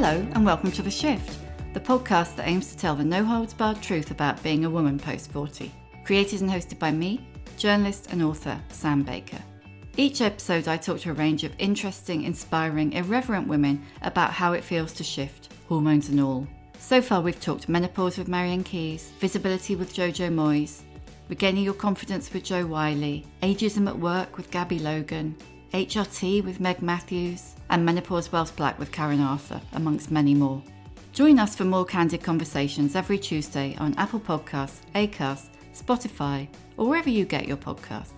Hello, and welcome to The Shift, the podcast that aims to tell the no holds barred truth about being a woman post 40. Created and hosted by me, journalist and author Sam Baker. Each episode, I talk to a range of interesting, inspiring, irreverent women about how it feels to shift, hormones and all. So far, we've talked menopause with Marian Keyes, visibility with Jojo Moyes, regaining your confidence with Jo Whiley, ageism at work with Gabby Logan, HRT with Meg Matthews, and Menopause Whilst Black with Karen Arthur, amongst many more. Join us for more candid conversations every Tuesday on Apple Podcasts, Acast, Spotify, or wherever you get your podcasts.